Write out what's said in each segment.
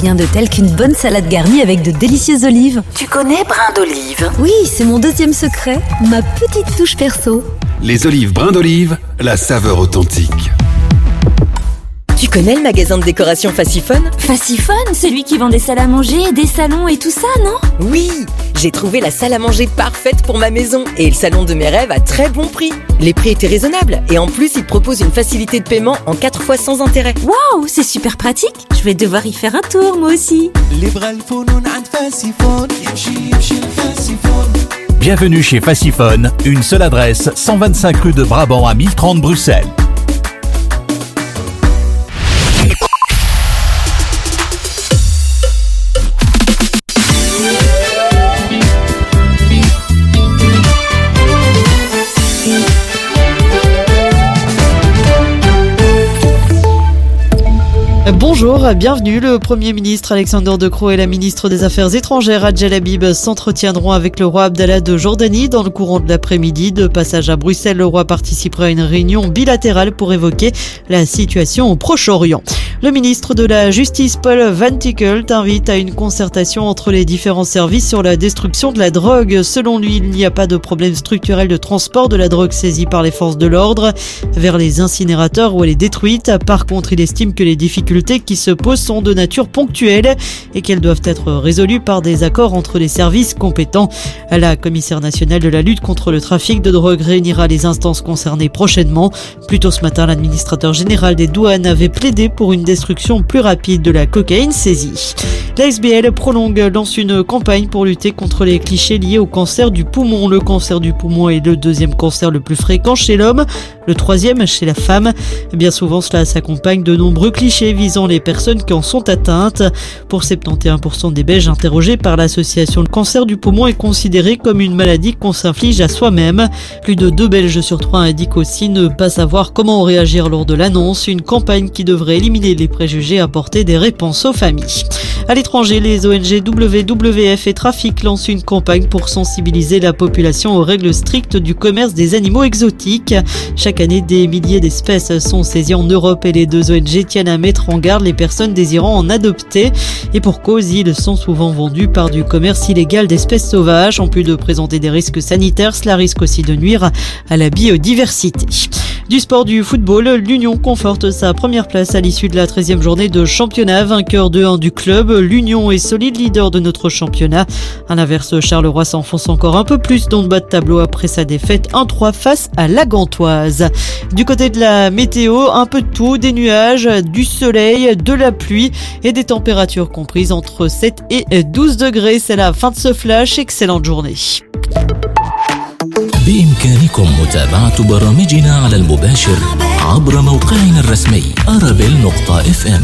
Rien de tel qu'une bonne salade garnie avec de délicieuses olives. Tu connais brin d'olive? Oui, c'est mon deuxième secret, ma petite touche perso. Les olives brin d'olive, la saveur authentique. Tu connais le magasin de décoration Faciphone Faciphone, celui qui vend des salles à manger, des salons et tout ça, non? Oui J'ai trouvé la salle à manger parfaite pour ma maison et le salon de mes rêves à très bon prix. Les prix étaient raisonnables et en plus, ils proposent une facilité de paiement en 4 fois sans intérêt. Waouh, c'est super pratique Je vais devoir y faire un tour, moi aussi Bienvenue chez Faciphone, une seule adresse, 125 rue de Brabant à 1030 Bruxelles. Bonjour, bienvenue. Le Premier ministre Alexander De Croo et la ministre des Affaires étrangères Adjel Habib s'entretiendront avec le roi Abdallah de Jordanie dans le courant de l'après-midi. De passage à Bruxelles, le roi participera à une réunion bilatérale pour évoquer la situation au Proche-Orient. Le ministre de la Justice Paul Van Tickelt invite à une concertation entre les différents services sur la destruction de la drogue. Selon lui, il n'y a pas de problème structurel de transport de la drogue saisie par les forces de l'ordre vers les incinérateurs où elle est détruite. Par contre, il estime que les difficultés qui se posent sont de nature ponctuelle et qu'elles doivent être résolues par des accords entre les services compétents. La commissaire nationale de la lutte contre le trafic de drogue réunira les instances concernées prochainement. Plus tôt ce matin, l'administrateur général des douanes avait plaidé pour une destruction plus rapide de la cocaïne saisie. La SBL prolongue, lance une campagne pour lutter contre les clichés liés au cancer du poumon. Le cancer du poumon est le deuxième cancer le plus fréquent chez l'homme, le troisième chez la femme. Bien souvent, cela s'accompagne de nombreux clichés les personnes qui en sont atteintes. Pour 71% des Belges interrogés par l'association Le cancer du poumon est considéré comme une maladie qu'on s'inflige à soi-même. Plus de deux Belges sur trois indiquent aussi ne pas savoir comment réagir lors de l'annonce. Une campagne qui devrait éliminer les préjugés apporter des réponses aux familles. À l'étranger, les ONG WWF et Trafic lancent une campagne pour sensibiliser la population aux règles strictes du commerce des animaux exotiques. Chaque année, des milliers d'espèces sont saisies en Europe et les deux ONG tiennent à mettre en les personnes désirant en adopter. Et pour cause, ils sont souvent vendus par du commerce illégal d'espèces sauvages. En plus de présenter des risques sanitaires, cela risque aussi de nuire à la biodiversité. Du sport du football, l'Union conforte sa première place à l'issue de la 13e journée de championnat, vainqueur de 1 du club. L'Union est solide leader de notre championnat. À l'inverse, Charleroi s'enfonce encore un peu plus dans le bas de tableau après sa défaite 1-3 face à la Gantoise. Du côté de la météo, un peu de tout, des nuages, du soleil, de la pluie et des températures comprises entre 7 et 12 degrés. C'est la fin de ce flash. Excellente journée. بإمكانكم متابعة برامجنا على المباشر عبر موقعنا الرسمي أرابيل نقطة إف إم.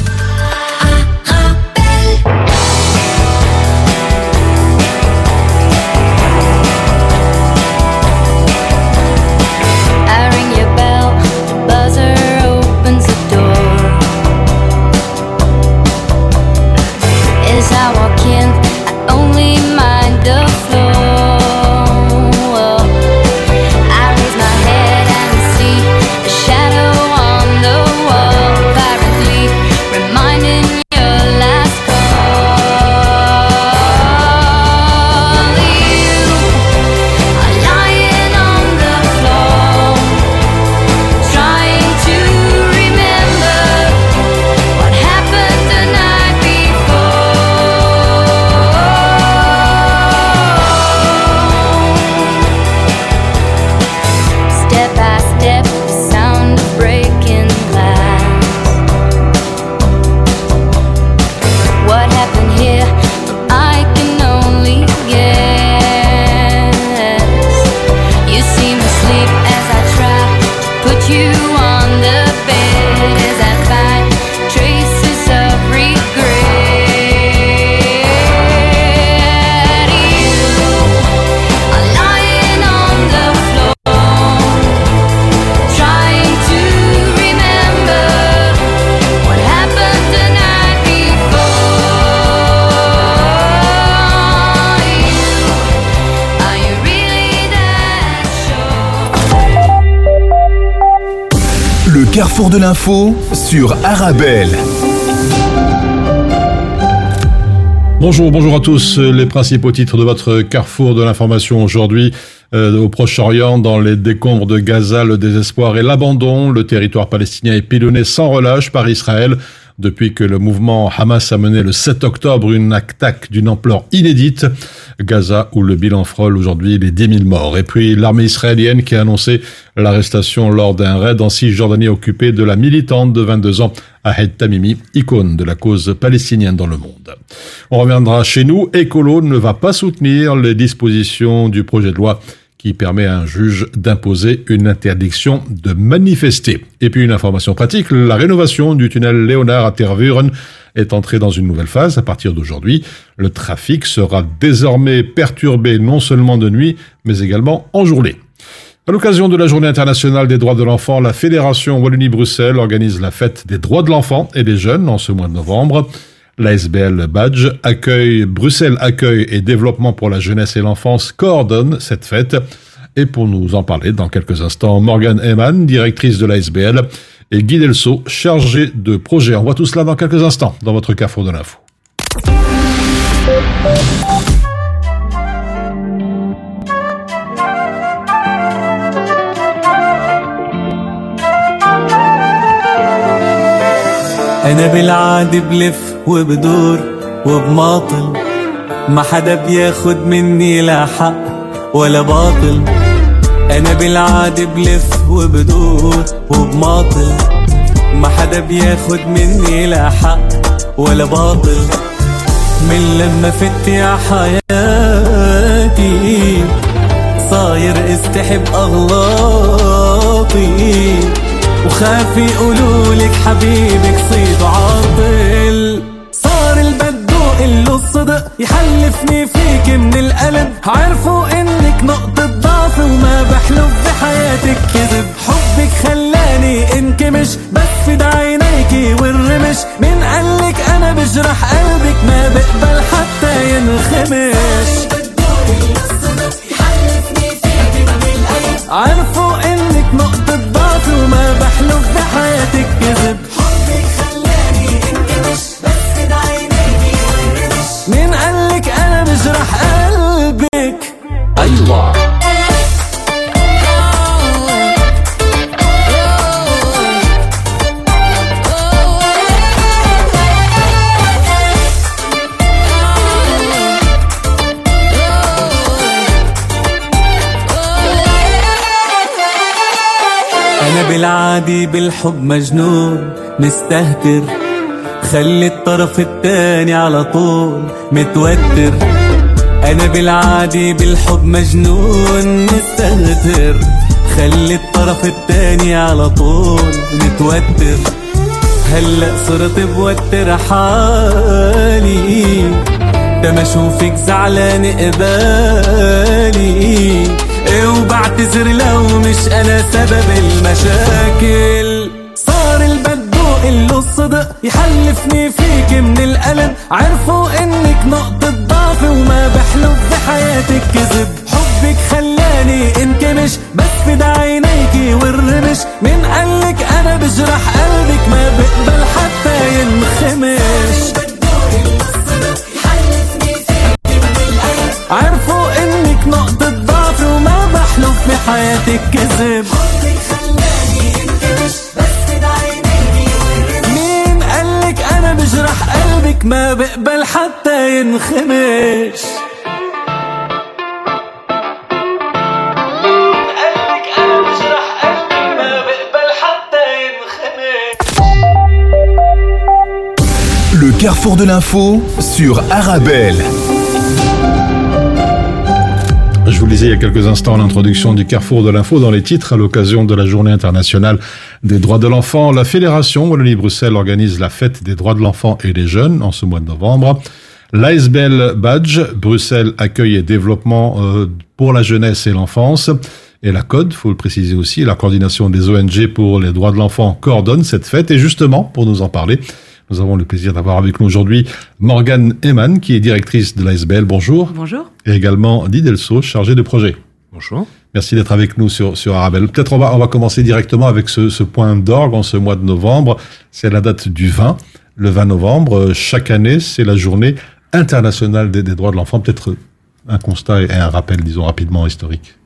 Carrefour de l'info sur Arabelle. Bonjour, bonjour à tous. Les principaux titres de votre carrefour de l'information aujourd'hui euh, au Proche-Orient, dans les décombres de Gaza, le désespoir et l'abandon. Le territoire palestinien est pilonné sans relâche par Israël depuis que le mouvement Hamas a mené le 7 octobre une attaque d'une ampleur inédite. Gaza, où le bilan frôle aujourd'hui les 10 000 morts. Et puis l'armée israélienne qui a annoncé l'arrestation lors d'un raid en Cisjordanie occupée de la militante de 22 ans, Ahed Tamimi, icône de la cause palestinienne dans le monde. On reviendra chez nous. Écolo ne va pas soutenir les dispositions du projet de loi qui permet à un juge d'imposer une interdiction de manifester. Et puis une information pratique, la rénovation du tunnel Léonard à Tervuren est entrée dans une nouvelle phase à partir d'aujourd'hui. Le trafic sera désormais perturbé non seulement de nuit, mais également en journée. À l'occasion de la Journée internationale des droits de l'enfant, la Fédération Wallonie-Bruxelles organise la fête des droits de l'enfant et des jeunes en ce mois de novembre. L'ASBL Badge accueille, Bruxelles Accueil et Développement pour la jeunesse et l'enfance coordonne cette fête. Et pour nous en parler dans quelques instants, Morgan Eman, directrice de l'ASBL, et Guy Delso, chargé de projet. On voit tout cela dans quelques instants dans votre carrefour de l'info. انا بالعادي بلف وبدور وبماطل ما حدا بياخد مني لا حق ولا باطل. أنا بالعادي بلف وبدور وبماطل. ما حدا بياخد مني لا حق ولا باطل. من لما فت يا حياتي صاير استحب أغلاطي. وخاف يقولولك حبيبك صيد عاطل. له الصدق يحلفني فيك من القلب عرفوا إنك نقطة ضعف وما بحلف بحياتك كذب. حبك خلاني انكمش بس عينيكي والرمش. من قالك أنا بجرح قلبك ما بقبل حتى ينخمش. عرفوا إنك نقطة ضعف وما بحلف بحياتك كذب. بالعادي بالحب مجنون مستهتر. خلي الطرف التاني على طول متوتر. أنا بالعادي بالحب مجنون مستهتر. خلي الطرف التاني على طول متوتر. هلأ صرت بوتر حالي. لما أشوفك زعلان قبالي وبعتذر لو مش أنا سبب المشاكل. صار البدو له الصدق يحلفني فيك من القلب عرفوا إنك نقطة ضعف وما بحلف بحياتك كذب. حبك خلاني انكمش بس عينيكي والرمش. من قالك أنا بجرح قلبك ما بقبل حتى ينخمش. عرفوا حياتك كذب. حبك خلاني انكمش بس كده عينيكي مين قالك أنا بجرح قلبك؟ ما بقبل حتى ينخمش. Le carrefour de l'info sur Arabelle. Vous lisais il y a quelques instants l'introduction du Carrefour de l'info dans les titres à l'occasion de la Journée internationale des droits de l'enfant. La Fédération Wallonie-Bruxelles organise la fête des droits de l'enfant et des jeunes en ce mois de novembre. L'ASBL Badge, Bruxelles Accueil et Développement euh, pour la jeunesse et l'enfance. Et la CODE, faut le préciser aussi, la coordination des ONG pour les droits de l'enfant coordonne cette fête. Et justement, pour nous en parler, nous avons le plaisir d'avoir avec nous aujourd'hui Morgane Eman, qui est directrice de l'ASBL. Bonjour. Bonjour. Et également Di Delso, chargé de projet. Bonjour. Merci d'être avec nous sur, sur Arabelle. Peut-être on va, on va commencer directement avec ce, ce point d'orgue en ce mois de novembre. C'est la date du 20. Le 20 novembre, euh, chaque année, c'est la journée internationale des, des droits de l'enfant. Peut-être un constat et un rappel, disons rapidement, historique.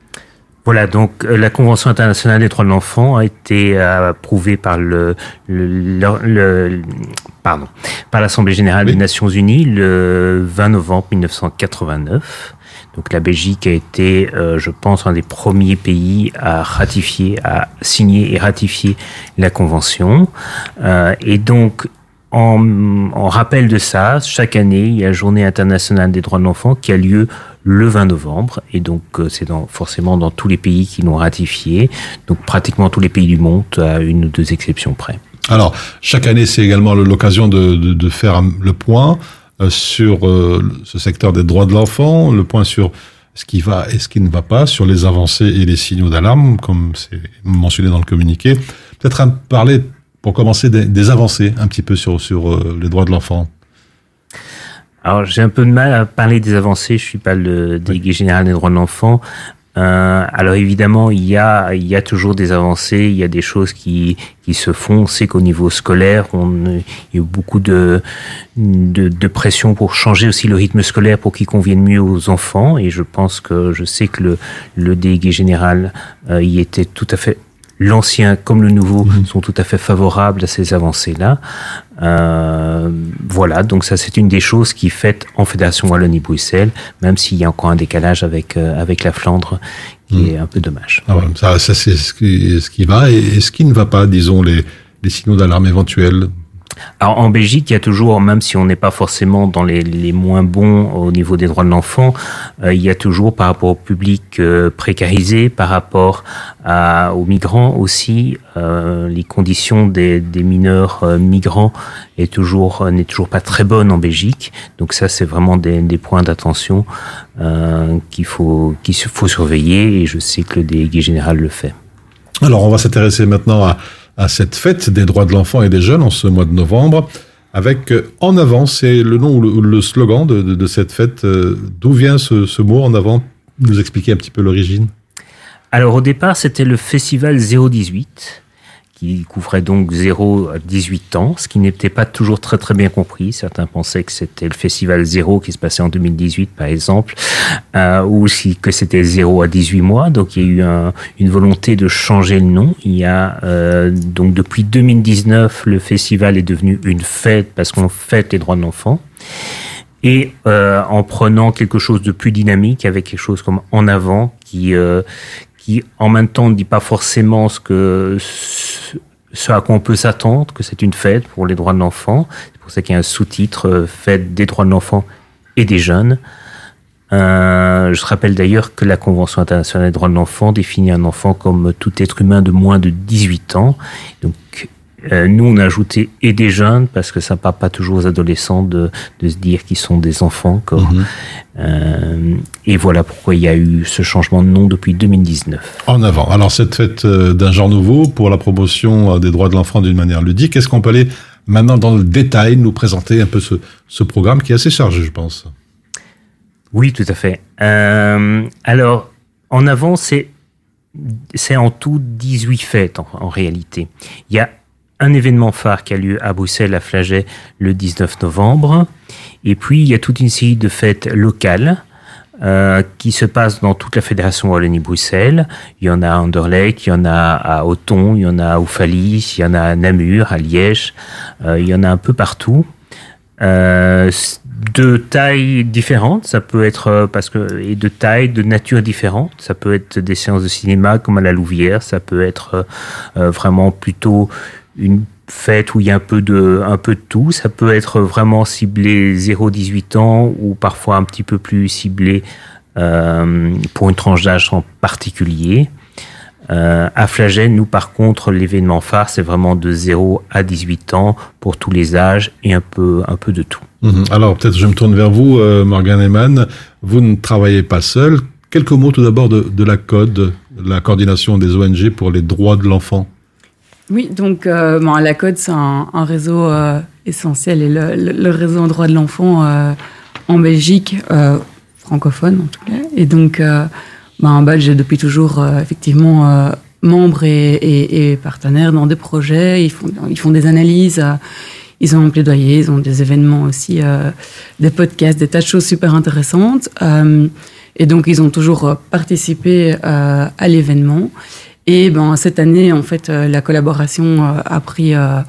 Voilà, donc euh, la Convention internationale des droits de l'enfant a été euh, approuvée par le, le, le- pardon, par l'Assemblée générale des Nations unies le 20 novembre 1989. Donc la Belgique a été, euh, je pense, un des premiers pays à ratifier, à signer et ratifier la Convention. Euh, et donc en, rappel de ça, chaque année, il y a la Journée internationale des droits de l'enfant qui a lieu le 20 novembre. Et donc, euh, c'est forcément dans tous les pays qui l'ont ratifié. Donc, pratiquement tous les pays du monde, à une ou deux exceptions près. Alors, chaque année, c'est également l'occasion de, faire le point euh, sur euh, ce secteur des droits de l'enfant, le point sur ce qui va et ce qui ne va pas, sur les avancées et les signaux d'alarme, comme c'est mentionné dans le communiqué. Peut-être parler, pour commencer, des, des avancées un petit peu sur, sur euh, les droits de l'enfant. Alors, j'ai un peu de mal à parler des avancées. Je suis pas le délégué général des droits de l'enfant. Euh, alors évidemment, il y a, il y a toujours des avancées, il y a des choses qui, qui se font. On sait qu'au niveau scolaire, on, il y a eu beaucoup de, de, de pression pour changer aussi le rythme scolaire pour qu'il convienne mieux aux enfants. Et je pense que je sais que le, le délégué général euh, y était tout à fait l'ancien comme le nouveau sont tout à fait favorables à ces avancées-là. Euh, voilà, donc ça c'est une des choses qui est faite en Fédération Wallonie-Bruxelles, même s'il y a encore un décalage avec, euh, avec la Flandre, qui est un peu dommage. Ah ouais, ça, ça c'est ce qui, ce qui va et, et ce qui ne va pas, disons, les, les signaux d'alarme éventuels. Alors en Belgique, il y a toujours, même si on n'est pas forcément dans les, les moins bons au niveau des droits de l'enfant, euh, il y a toujours par rapport au public euh, précarisé, par rapport à, aux migrants aussi, euh, les conditions des, des mineurs euh, migrants est toujours euh, n'est toujours pas très bonne en Belgique. Donc ça, c'est vraiment des, des points d'attention euh, qu'il faut qu'il faut surveiller et je sais que le délégué général le fait. Alors, on va s'intéresser maintenant à, à cette fête des droits de l'enfant et des jeunes en ce mois de novembre, avec euh, En avant, c'est le nom ou le, slogan de, cette fête. Euh, D'où vient ce, ce mot En avant? Nous expliquer un petit peu l'origine? Alors au départ, c'était le festival 018 qui couvrait donc 0 à 18 ans, ce qui n'était pas toujours très très bien compris. Certains pensaient que c'était le festival 0 qui se passait en 2018 par exemple, euh, ou aussi que c'était 0 à 18 mois. Donc il y a eu un- une volonté de changer le nom. Il y a euh, donc depuis 2019, le festival est devenu une fête parce qu'on fête les droits de l'enfant. Et euh, en prenant quelque chose de plus dynamique, avec quelque chose comme en avant, qui, euh, en même temps ne dit pas forcément ce à quoi on peut s'attendre, que c'est une fête pour les droits de l'enfant. C'est pour ça qu'il y a un sous-titre euh, fête des droits de l'enfant et des jeunes. Euh, je rappelle d'ailleurs que la Convention internationale des droits de l'enfant définit un enfant comme tout être humain de moins de 18 ans. Donc, nous, on a ajouté et des jeunes parce que ça ne parle pas toujours aux adolescents de, de se dire qu'ils sont des enfants encore. Euh, et voilà pourquoi il y a eu ce changement de nom depuis 2019. En avant. Alors, cette fête euh, d'un genre nouveau pour la promotion euh, des droits de l'enfant d'une manière ludique, est-ce qu'on peut aller maintenant dans le détail, nous présenter un peu ce, ce programme qui est assez chargé, je pense? Oui, tout à fait. Euh, alors, en avant, c'est c'est en tout 18 fêtes en, en réalité. Il y a un événement phare qui a lieu à Bruxelles, à Flaget, le 19 novembre. Et puis, il y a toute une série de fêtes locales euh, qui se passent dans toute la fédération Wallonie-Bruxelles. Il y en a à Anderlecht, il y en a à Othon, il y en a à Oufali, il y en a à Namur, à Liège. Euh, il y en a un peu partout. Euh, de tailles différentes, ça peut être euh, parce que et de tailles, de nature différentes. Ça peut être des séances de cinéma comme à la Louvière, ça peut être euh, euh, vraiment plutôt une fête où il y a un peu de un peu de tout. Ça peut être vraiment ciblé 0-18 ans ou parfois un petit peu plus ciblé euh, pour une tranche d'âge en particulier. Euh, à Flaget, nous par contre, l'événement phare, c'est vraiment de 0 à 18 ans pour tous les âges et un peu, un peu de tout. Mhm. Alors, peut-être je me tourne vers vous, euh, Morgan Eman. Vous ne travaillez pas seul. Quelques mots tout d'abord de, de la CODE, la coordination des ONG pour les droits de l'enfant. Oui, donc euh, bon, la CODE, c'est un, un réseau euh, essentiel et le, le- le réseau en droit de l'enfant euh, en Belgique, euh, francophone en tout cas. Et donc, euh, ben, en Belge est depuis toujours euh, effectivement membre et, et, et partenaire dans des projets. Ils font, ils font des analyses, ils ont un plaidoyer, ils ont des événements aussi, des podcasts, des tas de choses super intéressantes. Et donc, ils ont toujours participé à l'événement. Et ben, cette année, en fait, euh, la collaboration euh, a pris euh,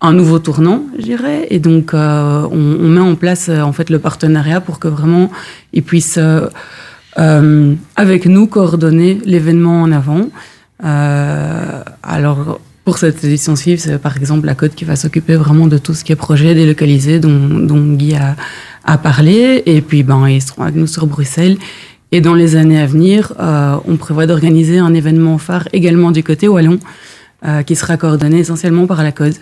un nouveau tournant, je dirais. Et donc, on, met en place en fait le partenariat pour que vraiment ils puissent avec nous coordonner l'événement en avant. Alors, pour cette édition suivante, c'est par exemple la Côte qui va s'occuper vraiment de tout ce qui est projet délocalisé dont, dont Guy a, a parlé. Et puis, ben, ils seront avec nous sur Bruxelles. Et dans les années à venir, euh, on prévoit d'organiser un événement phare également du côté wallon, euh, qui sera coordonné essentiellement par la Code.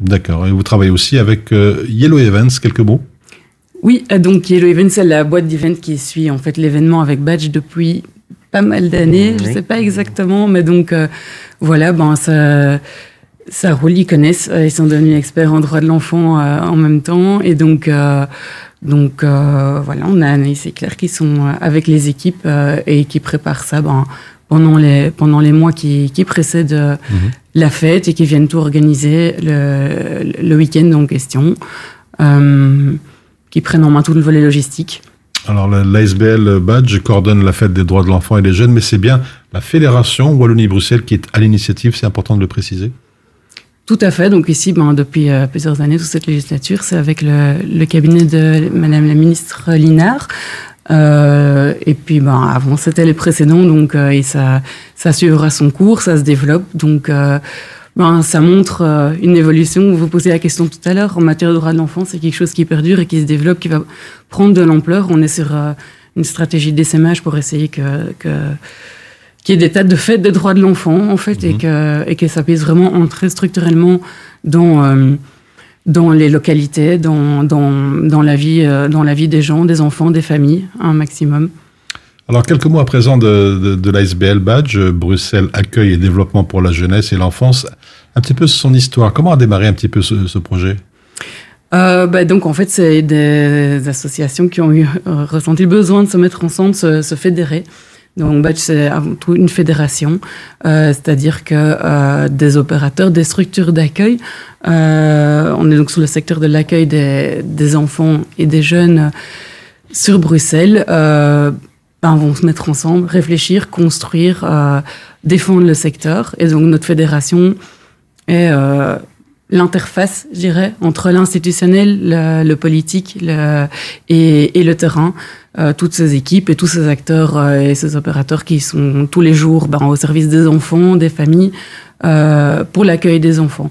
D'accord. Et vous travaillez aussi avec euh, Yellow Events, quelques mots? Oui, euh, donc Yellow Event, c'est la boîte d'event qui suit en fait l'événement avec Badge depuis pas mal d'années. Je Oui. sais pas exactement, mais donc euh, voilà, ben ça, ça roule. Ils connaissent, euh, ils sont devenus experts en droit de l'enfant euh, en même temps, et donc euh, donc euh, voilà, on a Anaïs et Claire qui sont euh, avec les équipes euh, et qui préparent ça ben, pendant les pendant les mois qui, qui précèdent euh, la fête et qui viennent tout organiser le, le week-end en question. Qui prennent en main tout le volet logistique. Alors, la- l'ASBL Badge coordonne la fête des droits de l'enfant et des jeunes, mais c'est bien la Fédération Wallonie-Bruxelles qui est à l'initiative, c'est important de le préciser. Tout à fait. Donc ici, ben, depuis euh, plusieurs années, toute cette législature, c'est avec le, le cabinet de Madame la ministre Linard. Euh, et puis, ben, avant, c'était les précédents, donc euh, et ça, ça suivra son cours, ça se développe. Donc, euh, ben, ça montre euh, une évolution. Vous posez la question tout à l'heure en matière de droit de l'enfant, c'est quelque chose qui perdure et qui se développe, qui va prendre de l'ampleur. On est sur une stratégie d'essaimage pour essayer que, que qu'il y ait des tas de fêtes des droits de l'enfant, en fait, et, que, et que ça puisse vraiment entrer structurellement dans, euh, dans les localités, dans, dans, dans, la vie, euh, dans la vie des gens, des enfants, des familles, un maximum. Alors, quelques mots à présent de, de, de l'ASBL Badge, Bruxelles Accueil et Développement pour la jeunesse et l'enfance. Un petit peu son histoire. Comment a démarré un petit peu ce, ce projet? Euh, bah, donc en fait, c'est des associations qui ont eu euh, ressenti le besoin de se mettre ensemble, se, se fédérer. Donc Badge, c'est avant tout une fédération, euh, c'est-à-dire que euh, des opérateurs, des structures d'accueil, euh, on est donc sous le secteur de l'accueil des, des enfants et des jeunes sur Bruxelles, euh, ben, vont se mettre ensemble, réfléchir, construire, euh, défendre le secteur. Et donc notre fédération est euh, l'interface, je dirais, entre l'institutionnel, le, le politique le, et, et le terrain. Euh, toutes ces équipes et tous ces acteurs euh, et ces opérateurs qui sont tous les jours ben, au service des enfants, des familles, euh, pour l'accueil des enfants.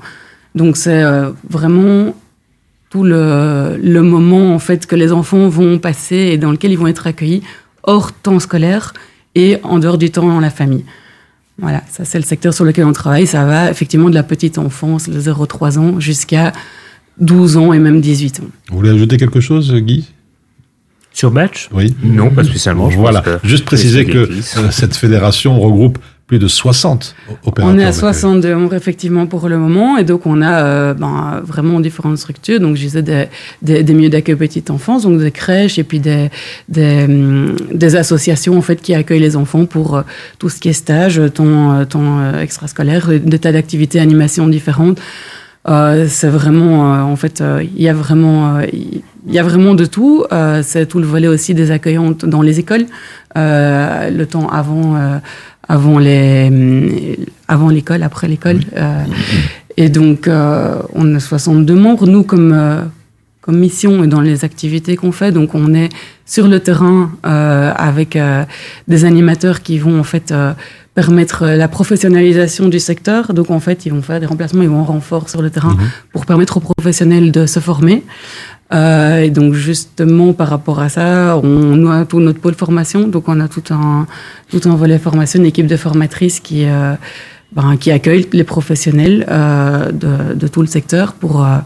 Donc c'est euh, vraiment tout le, le moment en fait que les enfants vont passer et dans lequel ils vont être accueillis hors temps scolaire et en dehors du temps dans la famille. Voilà, ça c'est le secteur sur lequel on travaille. Ça va effectivement de la petite enfance, le 0-3 ans, jusqu'à 12 ans et même 18 ans. Vous voulez ajouter quelque chose, Guy? Sur Batch Oui. Non, pas spécialement. je Voilà. pense que Juste préciser que euh, cette fédération regroupe plus de 60 opérateurs. On est à d'accueil. 62 membres effectivement pour le moment et donc on a euh, ben, vraiment différentes structures. Donc je disais des, des, des milieux d'accueil petite enfance, donc des crèches et puis des, des, hum, des associations en fait qui accueillent les enfants pour euh, tout ce qui est stage, temps, euh, temps euh, extrascolaire, des tas d'activités, animations différentes. Euh, c'est vraiment, euh, en fait, il y a vraiment, il y a vraiment de tout. Euh, c'est tout le volet aussi des accueillantes dans les écoles. Euh, le temps avant, euh, avant les, avant l'école, après l'école. Euh, et donc, euh, on a 62 membres. Nous, comme euh, comme mission et dans les activités qu'on fait, donc on est sur le terrain euh, avec euh, des animateurs qui vont en fait euh, permettre la professionnalisation du secteur. Donc en fait, ils vont faire des remplacements, ils vont en renfort sur le terrain pour permettre aux professionnels de se former. Euh, et donc justement par rapport à ça, on a tout notre pôle formation, donc on a tout un tout un volet formation, une équipe de formatrices qui euh, ben, qui accueille les professionnels euh, de, de tout le secteur pour euh,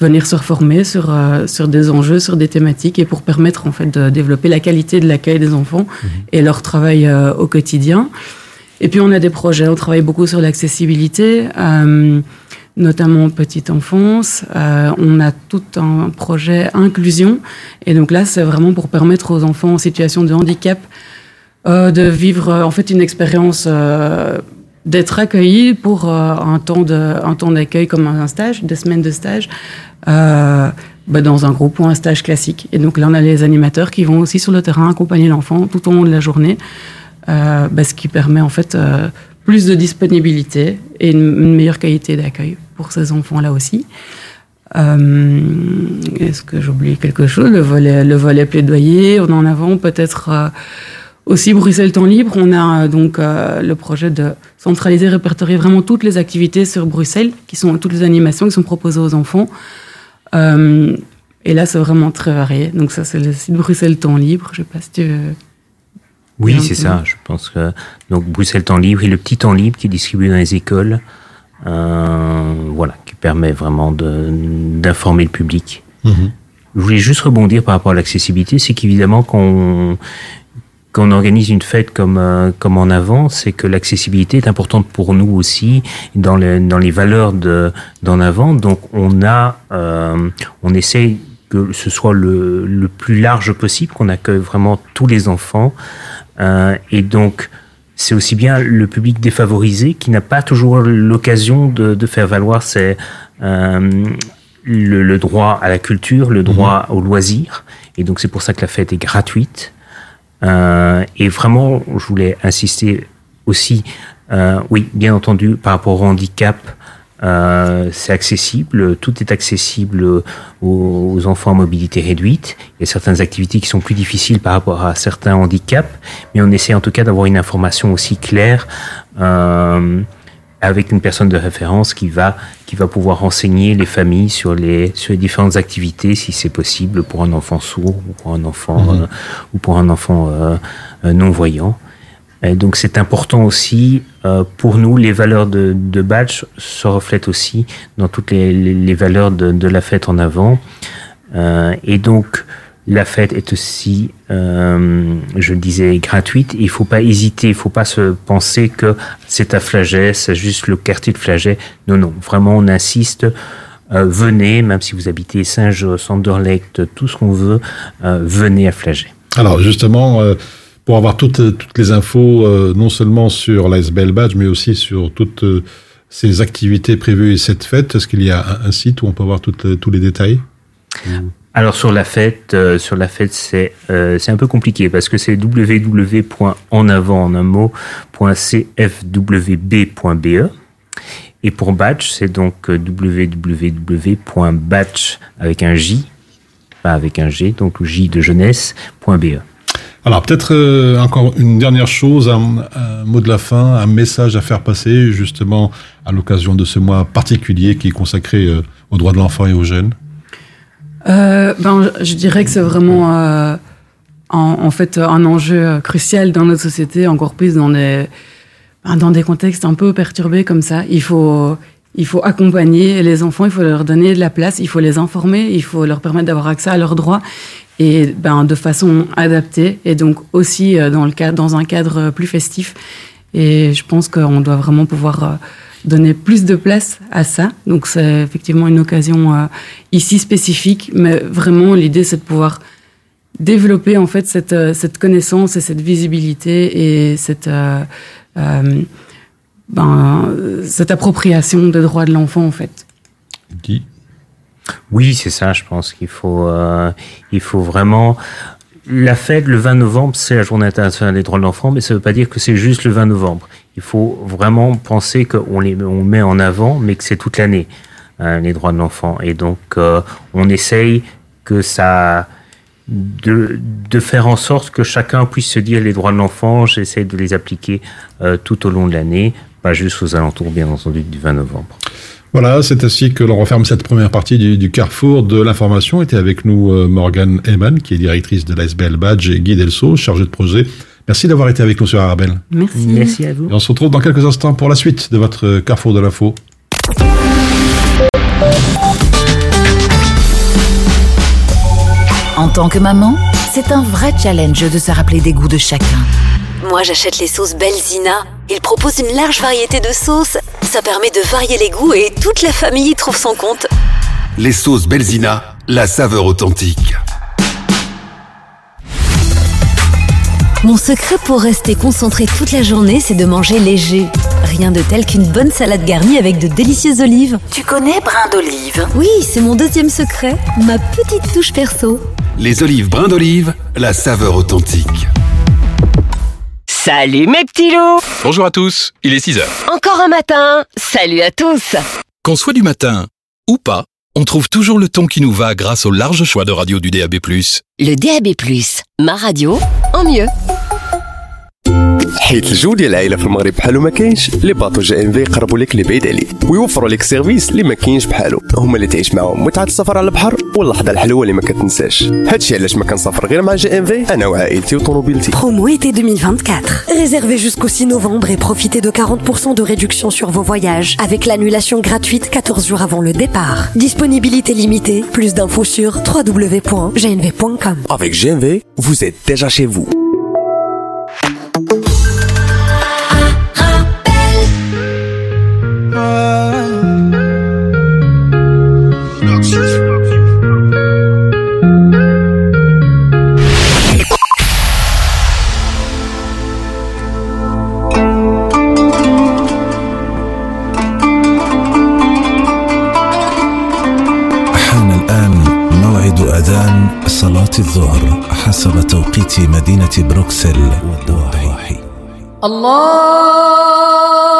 venir se reformer sur euh, sur des enjeux, sur des thématiques et pour permettre en fait de développer la qualité de l'accueil des enfants et leur travail euh, au quotidien. Et puis on a des projets, on travaille beaucoup sur l'accessibilité. Euh, notamment petite enfance. Euh, on a tout un projet inclusion. Et donc là, c'est vraiment pour permettre aux enfants en situation de handicap euh, de vivre euh, en fait une expérience d'être accueillis pour un temps temps d'accueil comme un stage, des semaines de stage. Bah, dans un groupe ou un stage classique. Et donc là, on a les animateurs qui vont aussi sur le terrain accompagner l'enfant tout au long de la journée, bah, ce qui permet en fait plus de disponibilité et une meilleure qualité d'accueil pour ces enfants-là aussi. Euh, Est-ce que j'oublie quelque chose? Le volet, le volet plaidoyer, on en avant peut-être euh, aussi Bruxelles Temps Libre. On a euh, donc le projet de centraliser, répertorier vraiment toutes les activités sur Bruxelles, qui sont toutes les animations qui sont proposées aux enfants. Et là, c'est vraiment très varié. Donc ça, c'est le site Bruxelles Temps Libre. Je sais pas si tu. Oui, c'est ça. Je pense que donc Bruxelles Temps Libre et le petit temps libre qui est distribué dans les écoles, voilà, qui permet vraiment d'informer le public. Mhm. Je voulais juste rebondir par rapport à l'accessibilité, c'est qu'évidemment quand on, quand on organise une fête comme euh, comme en avant, c'est que l'accessibilité est importante pour nous aussi dans les dans les valeurs de d'en avant. Donc on a euh, on essaye que ce soit le, le plus large possible, qu'on accueille vraiment tous les enfants. Euh, et donc, c'est aussi bien le public défavorisé qui n'a pas toujours l'occasion de, de faire valoir ses, euh, le, le droit à la culture, le droit au loisir. Et donc, c'est pour ça que la fête est gratuite. Euh, et vraiment, je voulais insister aussi, euh, oui, bien entendu, par rapport au handicap, euh, c'est accessible, tout est accessible aux, aux enfants à mobilité réduite. Il y a certaines activités qui sont plus difficiles par rapport à certains handicaps, mais on essaie en tout cas d'avoir une information aussi claire euh, avec une personne de référence qui va qui va pouvoir renseigner les familles sur les sur les différentes activités si c'est possible pour un enfant sourd ou pour un enfant Mhm. euh, ou pour un enfant euh, euh, non voyant. Et donc c'est important aussi euh, pour nous les valeurs de, de badge se reflètent aussi dans toutes les, les, les valeurs de, de la fête en avant. Euh, et donc la fête est aussi, euh, je le disais, gratuite. Il faut pas hésiter, il faut pas se penser que c'est à Flaget, c'est juste le quartier de Flaget. Non, non, vraiment on insiste. Euh, venez, même si vous habitez Saint-Jean, Sanderlecht, tout ce qu'on veut, euh, venez à Flaget. Alors justement, euh, pour avoir toutes, les infos, euh, non seulement sur l'ASBL Badge, mais aussi sur toutes euh, ces activités prévues et cette fête, est-ce qu'il y a un, site où on peut voir toutes, les- tous les détails? Alors sur la fête, euh, fête, c'est euh, un peu compliqué parce que c'est www.enavant en un mot .cfwb.be et pour batch, c'est donc euh, www.batch avec un J, pas avec un G, donc J de jeunesse.be. Alors peut-être euh, encore une dernière chose, un, un mot de la fin, un message à faire passer justement à l'occasion de ce mois particulier qui est consacré euh, aux droits de l'enfant et aux jeunes. Euh, ben, je, dirais que c'est vraiment en, en fait un enjeu crucial dans notre société, encore plus dans des, ben, dans des contextes un peu perturbés comme ça. Il faut, il faut accompagner les enfants, il faut leur donner de la place, il faut les informer, il faut leur permettre d'avoir accès à leurs droits et ben, de façon adaptée et donc aussi euh, dans, le cadre, dans un cadre euh, plus festif. Et je pense qu'on doit vraiment pouvoir euh, donner plus de place à ça. Donc c'est effectivement une occasion ici spécifique, mais vraiment l'idée c'est de pouvoir développer en fait cette, cette connaissance et cette visibilité et cette, ben, cette appropriation des droits de l'enfant en fait. Oui, c'est ça, je pense qu'il faut, euh, faut vraiment. La fête, le 20 novembre, c'est la journée internationale des droits de l'enfant, mais ça ne veut pas dire que c'est juste le 20 novembre. Il faut vraiment penser qu'on les on met en avant, mais que c'est toute l'année, hein, les droits de l'enfant. Et donc, euh, on essaye que ça. De, de faire en sorte que chacun puisse se dire les droits de l'enfant, j'essaie de les appliquer euh, tout au long de l'année, pas juste aux alentours, bien entendu, du 20 novembre. Voilà, c'est ainsi que l'on referme cette première partie du, du carrefour de l'information. Était avec nous euh, Morgane Heyman, qui est directrice de l'ASBL Badge, et Guy Delso, chargé de projet. Merci d'avoir été avec nous sur Arabelle. Merci. Merci à vous. Et on se retrouve dans quelques instants pour la suite de votre carrefour de l'info. En tant que maman, c'est un vrai challenge de se rappeler des goûts de chacun. Moi, j'achète les sauces Belzina. Ils proposent une large variété de sauces. Ça permet de varier les goûts et toute la famille y trouve son compte. Les sauces Belzina, la saveur authentique. Mon secret pour rester concentré toute la journée, c'est de manger léger. Rien de tel qu'une bonne salade garnie avec de délicieuses olives. Tu connais brin d'olive? Oui, c'est mon deuxième secret, ma petite touche perso. Les olives brin d'olive, la saveur authentique. Salut mes petits loups Bonjour à tous, il est 6 heures. Encore un matin Salut à tous Qu'on soit du matin ou pas, on trouve toujours le ton qui nous va grâce au large choix de radio du DAB+. Le DAB+, ma radio, en mieux. حيت الجو ديال العائله في المغرب بحالو ما كاينش لي باطو جي ام في يقربوا لك اللي بعيد عليك ويوفروا لك سيرفيس اللي ما كاينش بحالو هما اللي تعيش معاهم متعه السفر على البحر واللحظه الحلوه اللي ما كتنساش هادشي علاش ما كنسافر غير مع جي ام في انا وعائلتي وطوموبيلتي Promo été 2024. Réservez jusqu'au 6 novembre et profitez de 40% de réduction sur vos voyages avec l'annulation gratuite 14 jours avant le départ. Disponibilité limitée. Plus d'infos sur www.gnv.com. Avec GMV, vous êtes déjà chez vous. حسب توقيت مدينة بروكسل والضواحي الله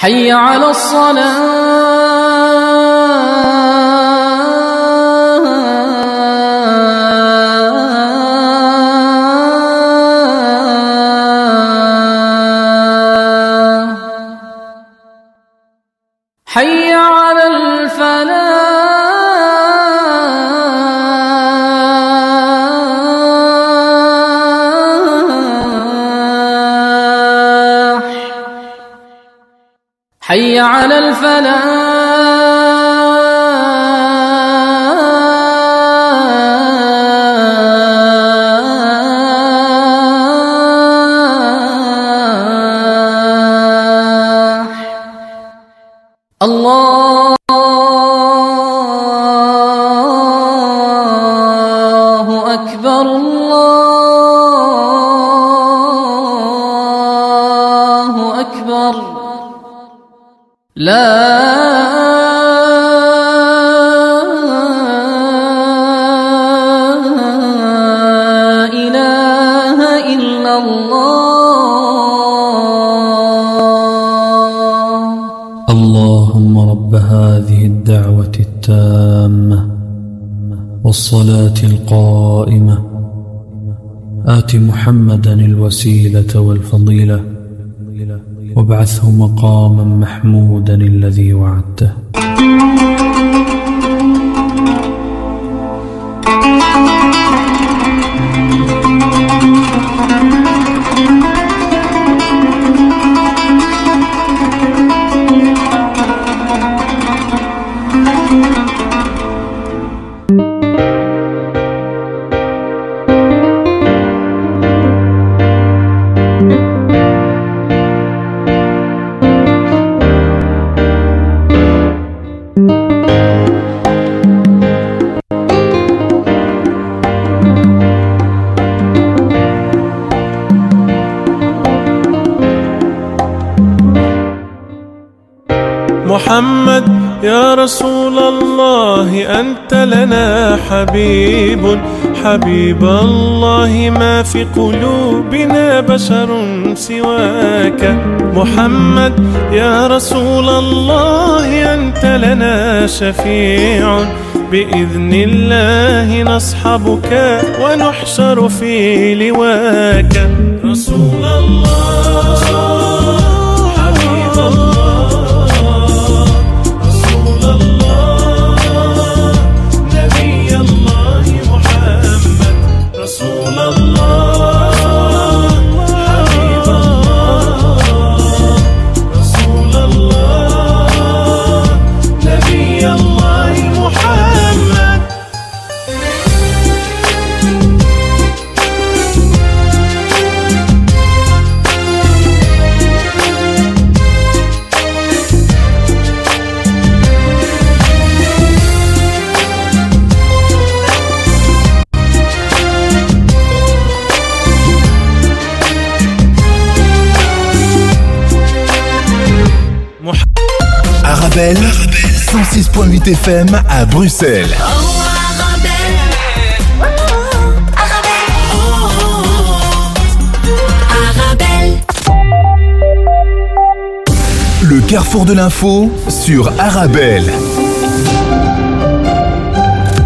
حي على الصلاة. على والفضيلة وابعثه مقاما محمودا الذي وعدته حبيب الله ما في قلوبنا بشر سواك. محمد يا رسول الله أنت لنا شفيع. بإذن الله نصحبك ونحشر في لواك. رسول الله. 106.8 FM à Bruxelles. Le carrefour de l'info sur Arabelle.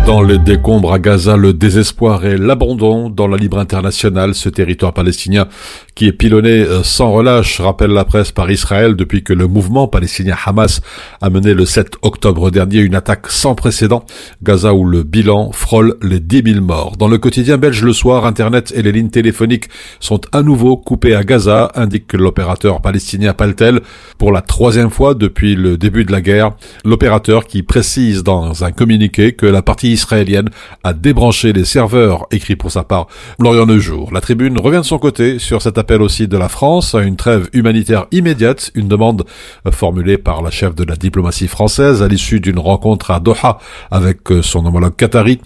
Dans les décombres à Gaza, le désespoir et l'abandon dans la libre internationale, ce territoire palestinien qui est pilonné euh, sans relâche, rappelle la presse par Israël depuis que le mouvement palestinien Hamas a mené le 7 octobre dernier une attaque sans précédent. Gaza où le bilan frôle les 10 000 morts. Dans le quotidien belge le soir, Internet et les lignes téléphoniques sont à nouveau coupées à Gaza, indique l'opérateur palestinien Paltel pour la troisième fois depuis le début de la guerre. L'opérateur qui précise dans un communiqué que la partie israélienne a débranché les serveurs, écrit pour sa part Lorient Le Jour. La tribune revient de son côté sur cet appel aussi de la France à une trêve humanitaire immédiate, une demande formulée par la chef de la diplomatie française à l'issue d'une rencontre à Doha avec son homologue qatari.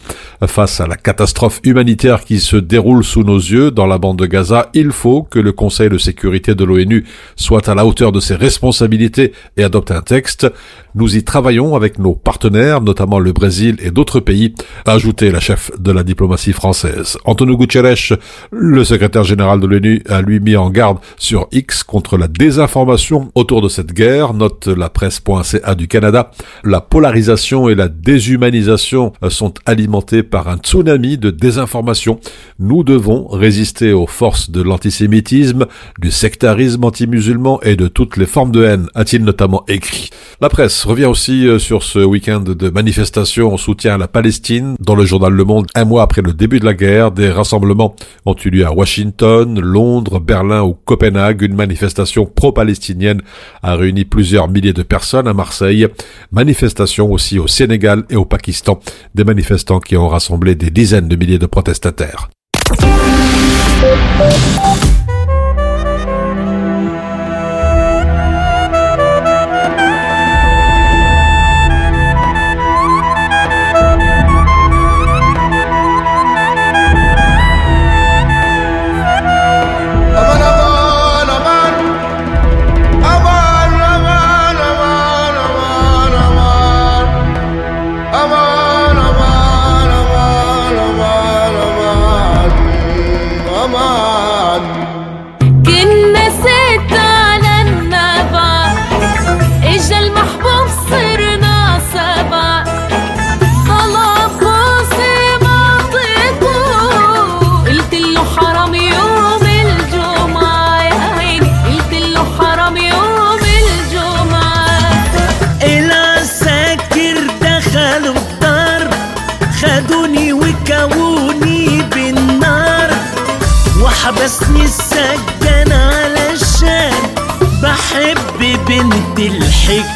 Face à la catastrophe humanitaire qui se déroule sous nos yeux dans la bande de Gaza, il faut que le Conseil de sécurité de l'ONU soit à la hauteur de ses responsabilités et adopte un texte. Nous y travaillons avec nos partenaires, notamment le Brésil et d'autres pays, a ajouté la chef de la diplomatie française. Antonio Guterres, le secrétaire général de l'ONU, a lui mis en garde sur X contre la désinformation autour de cette guerre, note la presse.ca du Canada. La polarisation et la déshumanisation sont alimentées par un tsunami de désinformation. Nous devons résister aux forces de l'antisémitisme, du sectarisme anti-musulman et de toutes les formes de haine, a-t-il notamment écrit. La presse revient aussi euh, sur ce week-end de manifestations en soutien à la Palestine. Dans le journal Le Monde, un mois après le début de la guerre, des rassemblements ont eu lieu à Washington, Londres, Berlin ou Copenhague. Une manifestation pro-palestinienne a réuni plusieurs milliers de personnes à Marseille. Manifestation aussi au Sénégal et au Pakistan. Des manifestants qui ont rassemblé des dizaines de milliers de protestataires.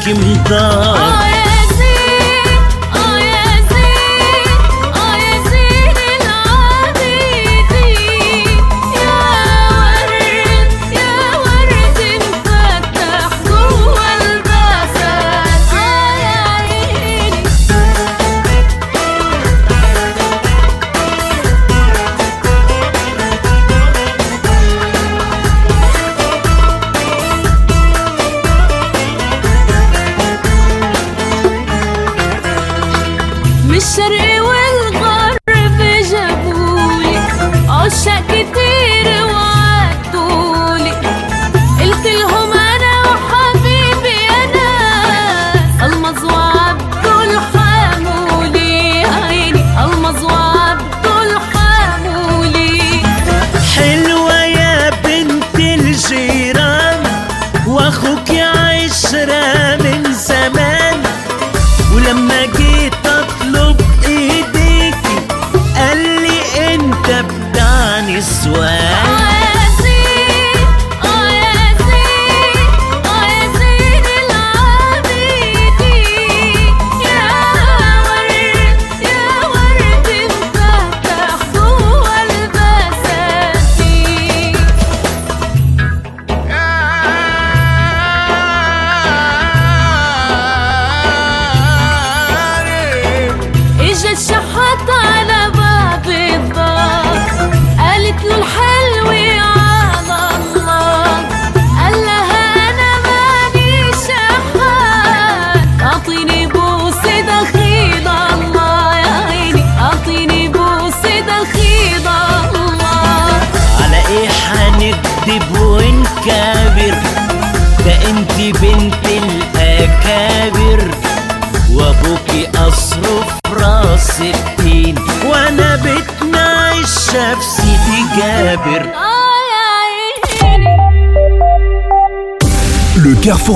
നിൽക്കും താ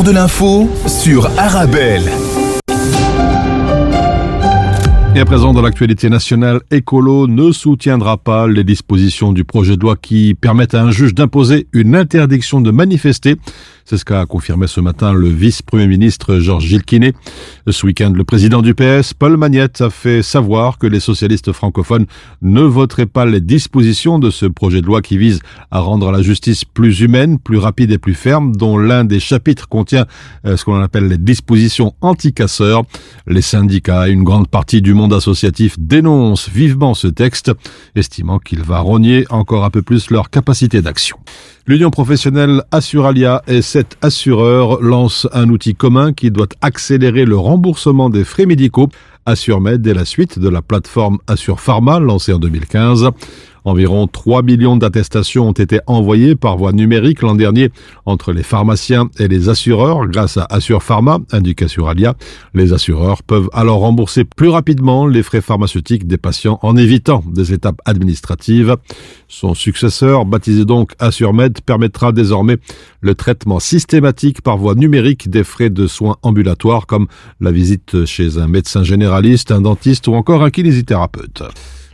de l'info sur Arabelle. Et à présent, dans l'actualité nationale, Écolo ne soutiendra pas les dispositions du projet de loi qui permettent à un juge d'imposer une interdiction de manifester. C'est ce qu'a confirmé ce matin le vice-premier ministre Georges Gilles Quinet. Ce week-end, le président du PS, Paul Magnette, a fait savoir que les socialistes francophones ne voteraient pas les dispositions de ce projet de loi qui vise à rendre la justice plus humaine, plus rapide et plus ferme, dont l'un des chapitres contient euh, ce qu'on appelle les dispositions anti-casseurs. Les syndicats et une grande partie du monde associatif dénoncent vivement ce texte, estimant qu'il va rogner encore un peu plus leur capacité d'action. L'Union professionnelle Assuralia et sept assureurs lancent un outil commun qui doit accélérer le remboursement des frais médicaux. AssureMed est la suite de la plateforme Assure Pharma lancée en 2015. Environ 3 millions d'attestations ont été envoyées par voie numérique l'an dernier entre les pharmaciens et les assureurs grâce à Assure Pharma, indique Assuralia. Les assureurs peuvent alors rembourser plus rapidement les frais pharmaceutiques des patients en évitant des étapes administratives. Son successeur, baptisé donc AssureMed, permettra désormais le traitement systématique par voie numérique des frais de soins ambulatoires comme la visite chez un médecin généraliste, un dentiste ou encore un kinésithérapeute.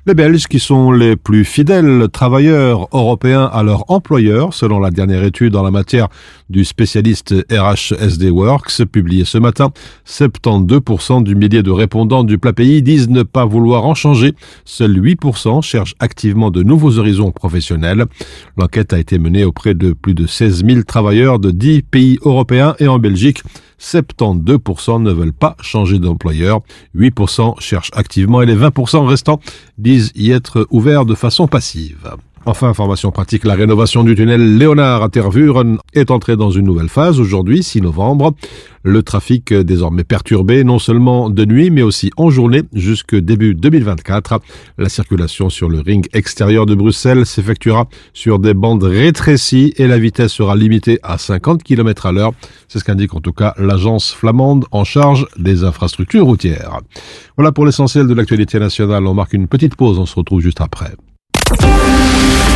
Les Belges, qui sont les plus fidèles travailleurs européens à leur employeur, selon la dernière étude en la matière du spécialiste RHSD Works, publiée ce matin, 72% du millier de répondants du plat pays disent ne pas vouloir en changer. Seuls 8% cherchent activement de nouveaux horizons professionnels. L'enquête a été menée auprès de plus de 16 000 travailleurs de 10 pays européens et en Belgique. 72% ne veulent pas changer d'employeur, 8% cherchent activement et les 20% restants disent y être ouverts de façon passive. Enfin, information pratique, la rénovation du tunnel Léonard à Tervuren est entrée dans une nouvelle phase aujourd'hui, 6 novembre. Le trafic est désormais perturbé non seulement de nuit mais aussi en journée jusque début 2024. La circulation sur le ring extérieur de Bruxelles s'effectuera sur des bandes rétrécies et la vitesse sera limitée à 50 km à l'heure. C'est ce qu'indique en tout cas l'agence flamande en charge des infrastructures routières. Voilà pour l'essentiel de l'actualité nationale. On marque une petite pause, on se retrouve juste après.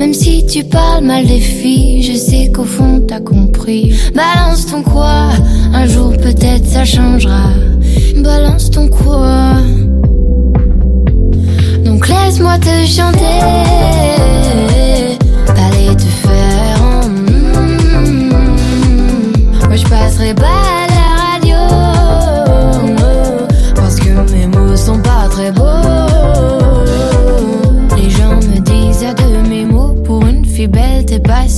Même si tu parles mal des filles, je sais qu'au fond t'as compris. Balance ton quoi Un jour peut-être ça changera. Balance ton quoi Donc laisse-moi te chanter. Aller te faire en mm. Moi je pas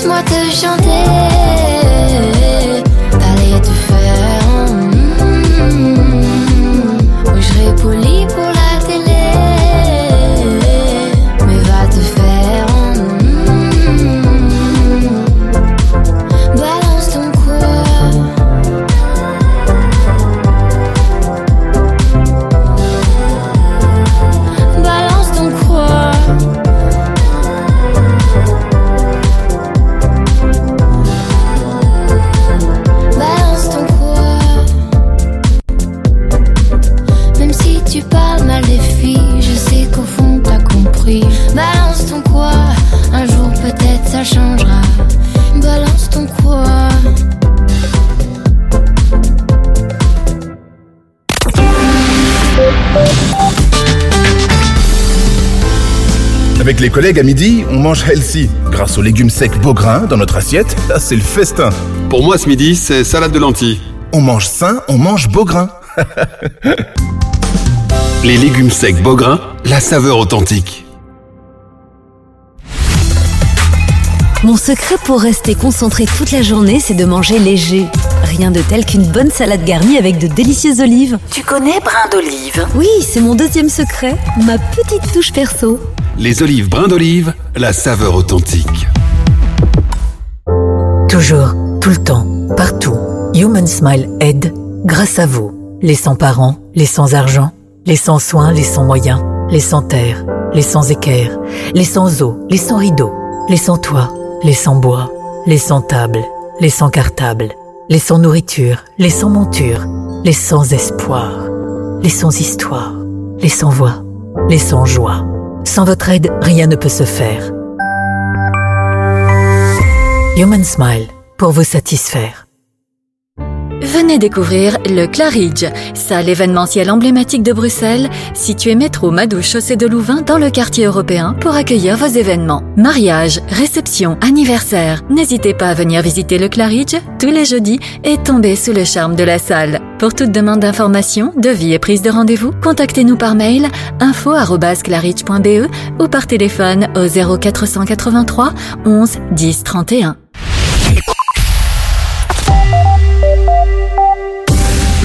Laisse-moi te chanter Avec les collègues à midi, on mange healthy. Grâce aux légumes secs Beaugrain dans notre assiette, là, c'est le festin. Pour moi, ce midi, c'est salade de lentilles. On mange sain, on mange Beaugrain. Les légumes secs Beaugrain, la saveur authentique. Mon secret pour rester concentré toute la journée, c'est de manger léger. Rien de tel qu'une bonne salade garnie avec de délicieuses olives. Tu connais brin d'olive? Oui, c'est mon deuxième secret, ma petite touche perso. Les olives brins d'olive, la saveur authentique. Toujours, tout le temps, partout. Human Smile aide grâce à vous. Les sans parents, les sans argent, les sans soins, les sans moyens, les sans terre, les sans équerre, les sans eau, les sans rideaux, les sans toit, les sans bois, les sans table, les sans cartable, les sans nourriture, les sans monture, les sans espoir, les sans histoire, les sans voix, les sans joie. Sans votre aide, rien ne peut se faire. Human Smile, pour vous satisfaire. Venez découvrir le Claridge, salle événementielle emblématique de Bruxelles, située métro Madou chaussée de Louvain dans le quartier européen pour accueillir vos événements. Mariage, réception, anniversaire. N'hésitez pas à venir visiter le Claridge tous les jeudis et tomber sous le charme de la salle. Pour toute demande d'information, devis et prise de rendez-vous, contactez-nous par mail info@claridge.be ou par téléphone au 0483 11 10 31.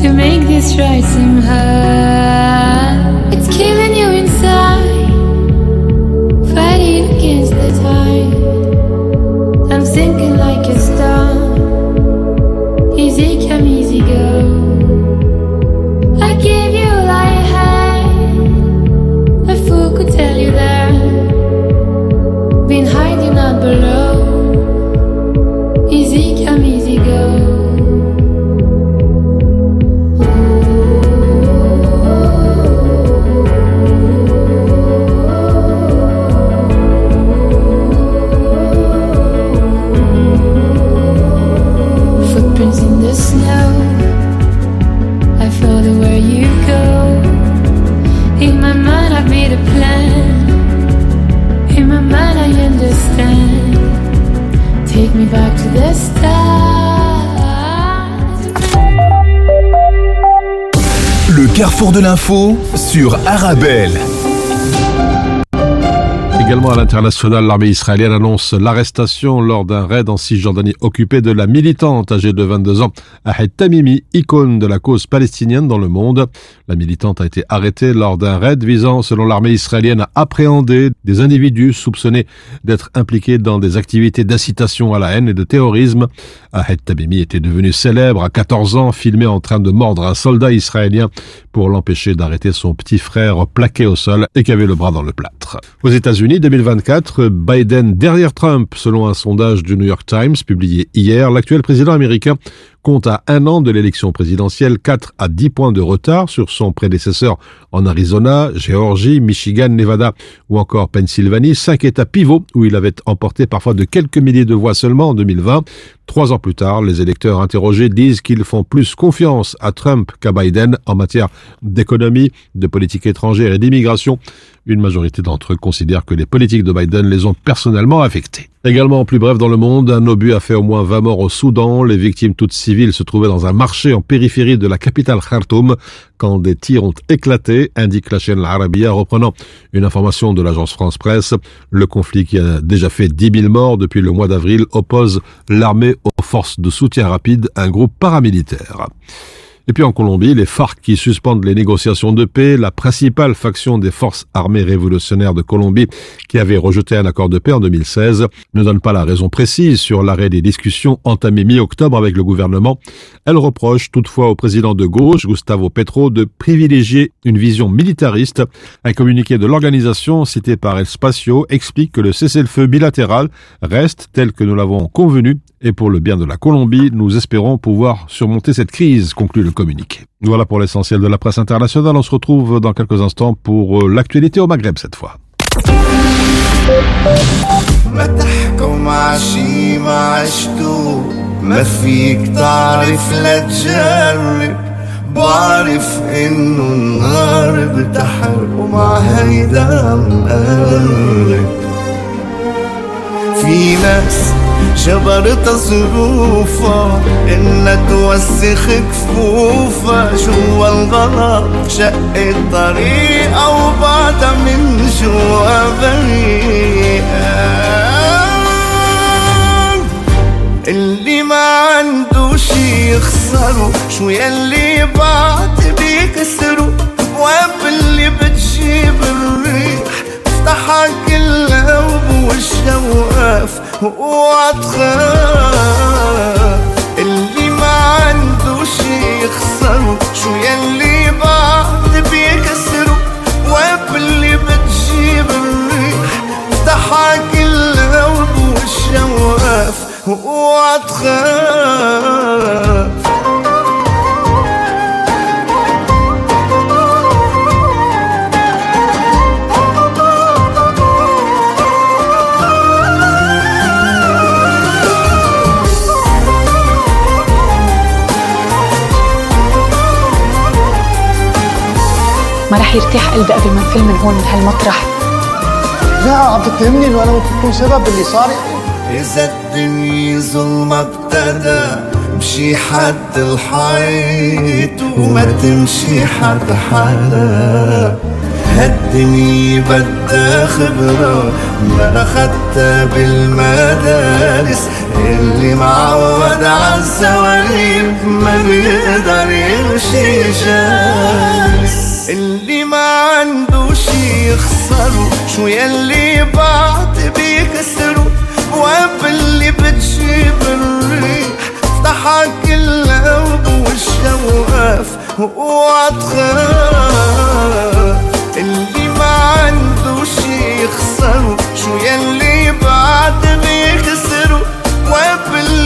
to make this right somehow. L'info sur Arabelle. Également à l'international, l'armée israélienne annonce l'arrestation lors d'un raid en Cisjordanie occupée de la militante âgée de 22 ans, Ahed Tamimi, icône de la cause palestinienne dans le monde. La militante a été arrêtée lors d'un raid visant, selon l'armée israélienne, à appréhender des individus soupçonnés d'être impliqués dans des activités d'incitation à la haine et de terrorisme. Ahed Tamimi était devenu célèbre à 14 ans, filmé en train de mordre un soldat israélien pour l'empêcher d'arrêter son petit frère plaqué au sol et qui avait le bras dans le plâtre. Aux États-Unis, 2024, Biden derrière Trump, selon un sondage du New York Times publié hier. L'actuel président américain compte à un an de l'élection présidentielle 4 à 10 points de retard sur son prédécesseur en Arizona, Géorgie, Michigan, Nevada ou encore Pennsylvanie, cinq États pivots où il avait emporté parfois de quelques milliers de voix seulement en 2020. Trois ans plus tard, les électeurs interrogés disent qu'ils font plus confiance à Trump qu'à Biden en matière d'économie, de politique étrangère et d'immigration. Une majorité d'entre eux considèrent que les politiques de Biden les ont personnellement affectés. Également, en plus bref, dans le monde, un obus a fait au moins 20 morts au Soudan. Les victimes toutes civiles se trouvaient dans un marché en périphérie de la capitale Khartoum quand des tirs ont éclaté, indique la chaîne Arabia, reprenant une information de l'agence France Presse. Le conflit qui a déjà fait 10 000 morts depuis le mois d'avril oppose l'armée aux forces de soutien rapide, un groupe paramilitaire. Et puis en Colombie, les FARC qui suspendent les négociations de paix, la principale faction des forces armées révolutionnaires de Colombie qui avait rejeté un accord de paix en 2016, ne donne pas la raison précise sur l'arrêt des discussions entamées mi-octobre avec le gouvernement. Elle reproche toutefois au président de gauche, Gustavo Petro, de privilégier une vision militariste. Un communiqué de l'organisation cité par El Spacio explique que le cessez-le-feu bilatéral reste tel que nous l'avons convenu et pour le bien de la Colombie, nous espérons pouvoir surmonter cette crise, conclut le communiqué. Voilà pour l'essentiel de la presse internationale. On se retrouve dans quelques instants pour euh, l'actualité au Maghreb cette fois. ما تحكوا مع شي ما عشتو ما فيك تعرف لا تجرب بعرف انه النار بتحرق ومع هيدا مقرب في ناس جبرتها ظروفها انها توسخ كفوفها جوا الغلط شقت طريقها وبعدها من جوا بريئة اللي ما عنده شي يخسره شو يلي بعد واتخاف اللي ما عندوش يخسره شو يلي بعد بيكسره اللي بتجيب الريح ضحك الروب والشواف واتخاف ما رح يرتاح قلبي قبل ما نفل من هون من هالمطرح. لا عم تتهمني إنه أنا ممكن اكون سبب باللي صار. إذا الدنيا ظلم ابتدى امشي حد الحيط وما تمشي حد حدا. هالدنيا بدها خبرة ما أخدتها بالمدارس. اللي معود عالسواليف ما بيقدر يمشي جالس. اللي ما عنده شي يخسره شو يلي بعد بيكسره بواب اللي بتجيب الريح افتحها كلها وبوشها وقف اوعى اللي ما عنده شي يخسره شو يلي بعد بيخسروا واب اللي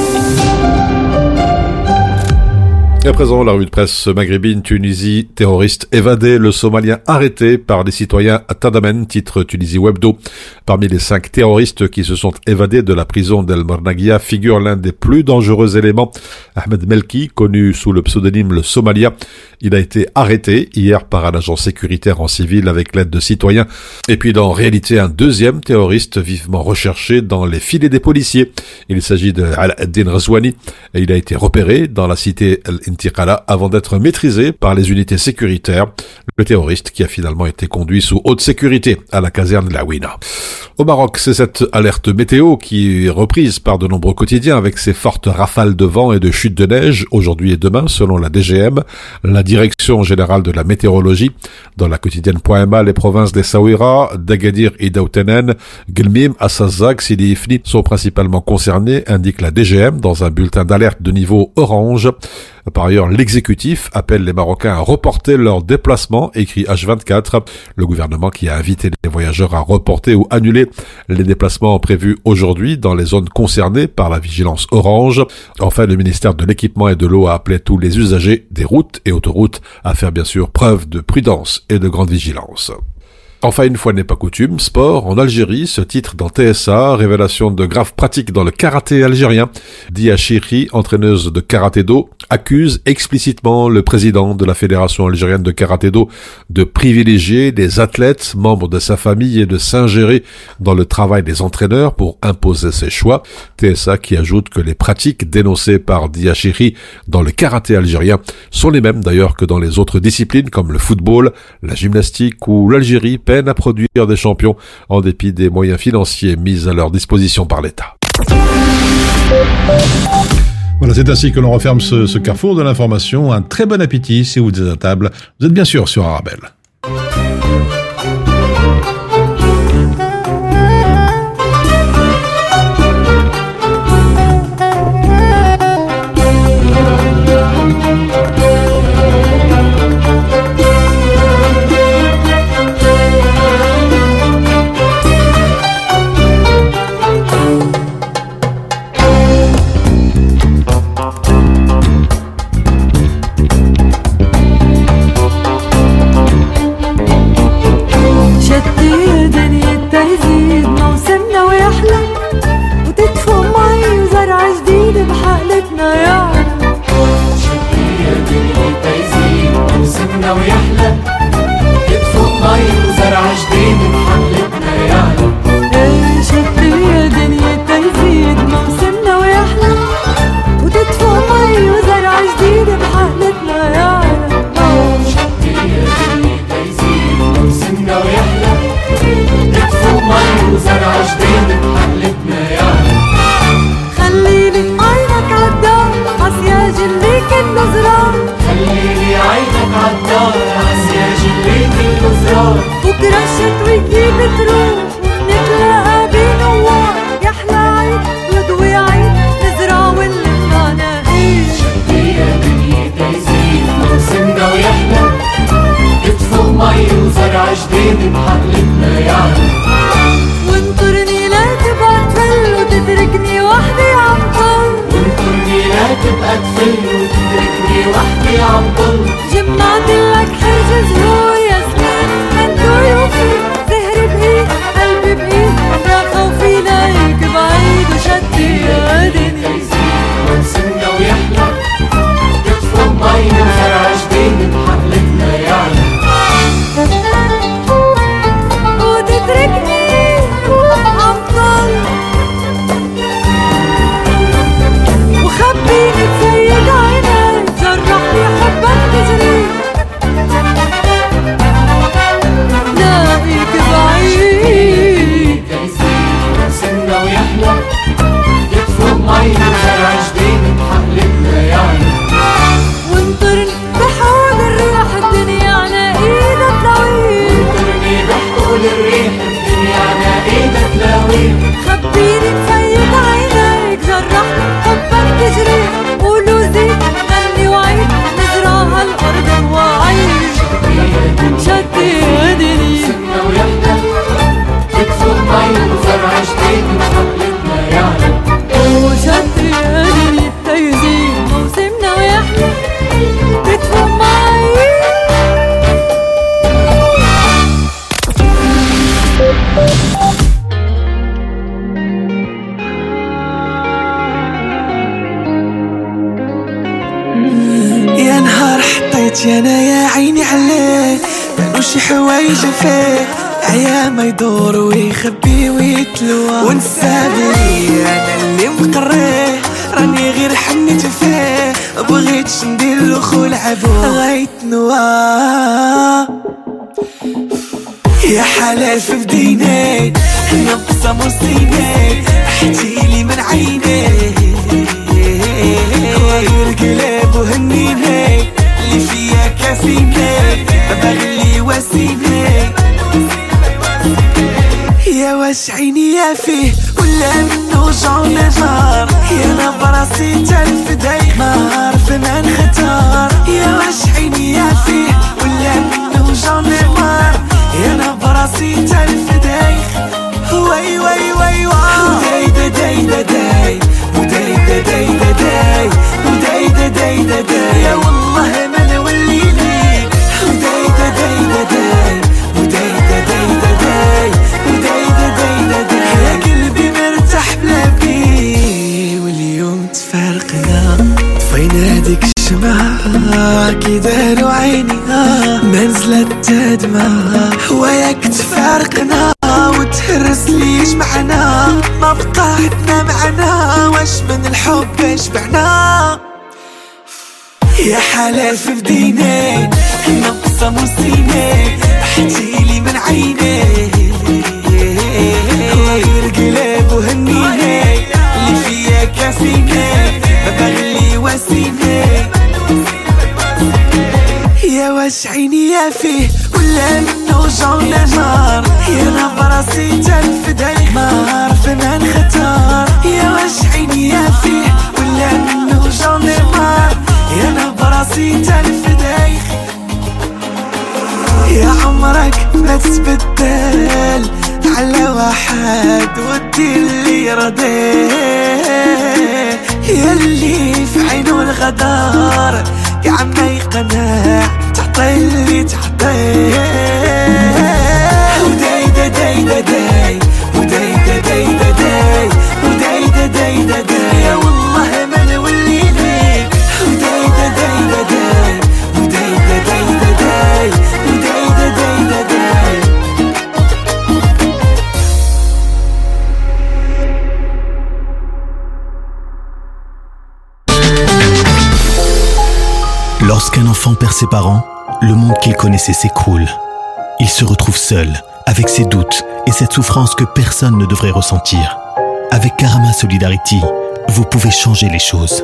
à présent, la revue de presse maghrébine, Tunisie, terroriste évadé, le Somalien arrêté par des citoyens à Tadamen, titre Tunisie Webdo. Parmi les cinq terroristes qui se sont évadés de la prison d'El Marnagia figure l'un des plus dangereux éléments, Ahmed Melki, connu sous le pseudonyme le Somalia. Il a été arrêté hier par un agent sécuritaire en civil avec l'aide de citoyens. Et puis, en réalité, un deuxième terroriste vivement recherché dans les filets des policiers. Il s'agit de Razouani et il a été repéré dans la cité Avant d'être maîtrisé par les unités sécuritaires. Le terroriste qui a finalement été conduit sous haute sécurité à la caserne de. Au Maroc, c'est cette alerte météo qui est reprise par de nombreux quotidiens avec ses fortes rafales de vent et de chutes de neige aujourd'hui et demain selon la DGM, la Direction générale de la météorologie. Dans la quotidienne Poema, les provinces des Saouira, d'Agadir et d'Aoutenen, Gelmim, Assazak, Sidi Ifni sont principalement concernées, indique la DGM dans un bulletin d'alerte de niveau orange. Par ailleurs, l'exécutif appelle les Marocains à reporter leur déplacement, écrit H24. Le gouvernement qui a invité les voyageurs à reporter ou annuler les déplacements prévus aujourd'hui dans les zones concernées par la vigilance orange. Enfin, le ministère de l'équipement et de l'eau a appelé tous les usagers des routes et autoroutes à faire bien sûr preuve de prudence et de grande vigilance. Enfin, une fois n'est pas coutume, sport en Algérie, ce titre dans TSA, révélation de graves pratiques dans le karaté algérien. Dia Chiri, entraîneuse de karaté do, accuse explicitement le président de la Fédération algérienne de karaté do de privilégier des athlètes, membres de sa famille et de s'ingérer dans le travail des entraîneurs pour imposer ses choix. TSA qui ajoute que les pratiques dénoncées par Dia Chiri dans le karaté algérien sont les mêmes d'ailleurs que dans les autres disciplines comme le football, la gymnastique ou l'Algérie peine à produire des champions en dépit des moyens financiers mis à leur disposition par l'État. Voilà, c'est ainsi que l'on referme ce, carrefour de l'information. Un très bon appétit si vous êtes à table. Vous êtes bien sûr sur Arabelle. يفرحنا ويحلى نتروح ونتلاقى بنوار يا أحلى عيد رضوي عيد نزرع ونلمع نعيد شدية دنيا تيزيد موسمنا ويحلى تدفق مي وزرع جديد بحقلتنا يعلى ما يدور ويخبي ويتلوى. ونسى بيه أنا اللي مقريه راني غير حنيت فيه بغيتش ندير خول عبو غايت نوا يا حلال في بديني. نبصة مصيني احكيلي من عيني. غير قلب واش عيني فيه ولا منو جون نار يا أنا براسي تلف داي ما عارف ما نختار. يا واش عيني فيه ولا منو جون نار يا أنا براسي تلف داي. وي وي وي واي داي داي داي داي. وداي داي داي داي وداي داي داي داي. يا والله الشمعة كي داروا عيني نزلت تدمع وياك تفارقنا وتهرس لي جمعنا ما بقى عندنا معنا. واش من الحب؟ شبعنا يا حلال في بديني نقصة موسيني احكيلي من عيني. بس عيني فيه ولا والليل نوجع ونهار يا براسي تنفد عليك ما عارف ما نختار يا واش عيني فيه ولا والليل نوجع ونهار يا براسي تنفد عليك يا عمرك ما تبدل على واحد ودي اللي يرضيه يلي في عينه الغدار يا عمي قناع. اللي تعطيه وداي دا داي دا داي وداي دا داي دا داي وداي دا داي دا داي يا والله ما نولي ليك وداي دا داي دا داي وداي دا داي دا داي وداي دا داي دا داي Lorsqu'un enfant perd ses parents, le monde qu'il connaissait s'écroule. Il se retrouve seul, avec ses doutes et cette souffrance que personne ne devrait ressentir. Avec Karama Solidarity, vous pouvez changer les choses.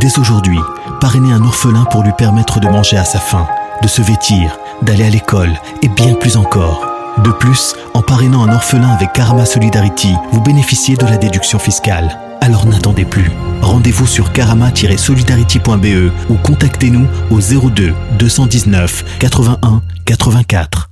Dès aujourd'hui, parrainez un orphelin pour lui permettre de manger à sa faim, de se vêtir, d'aller à l'école et bien plus encore. De plus, en parrainant un orphelin avec Karama Solidarity, vous bénéficiez de la déduction fiscale. Alors n'attendez plus. Rendez-vous sur karama-solidarity.be ou contactez-nous au 02 219 81 84.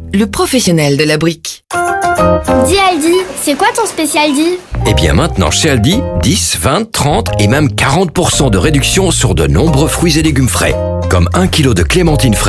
le professionnel de la brique. Dis Aldi, c'est quoi ton spécial dit Eh bien maintenant chez Aldi, 10, 20, 30 et même 40% de réduction sur de nombreux fruits et légumes frais. Comme 1 kg de clémentine fraîche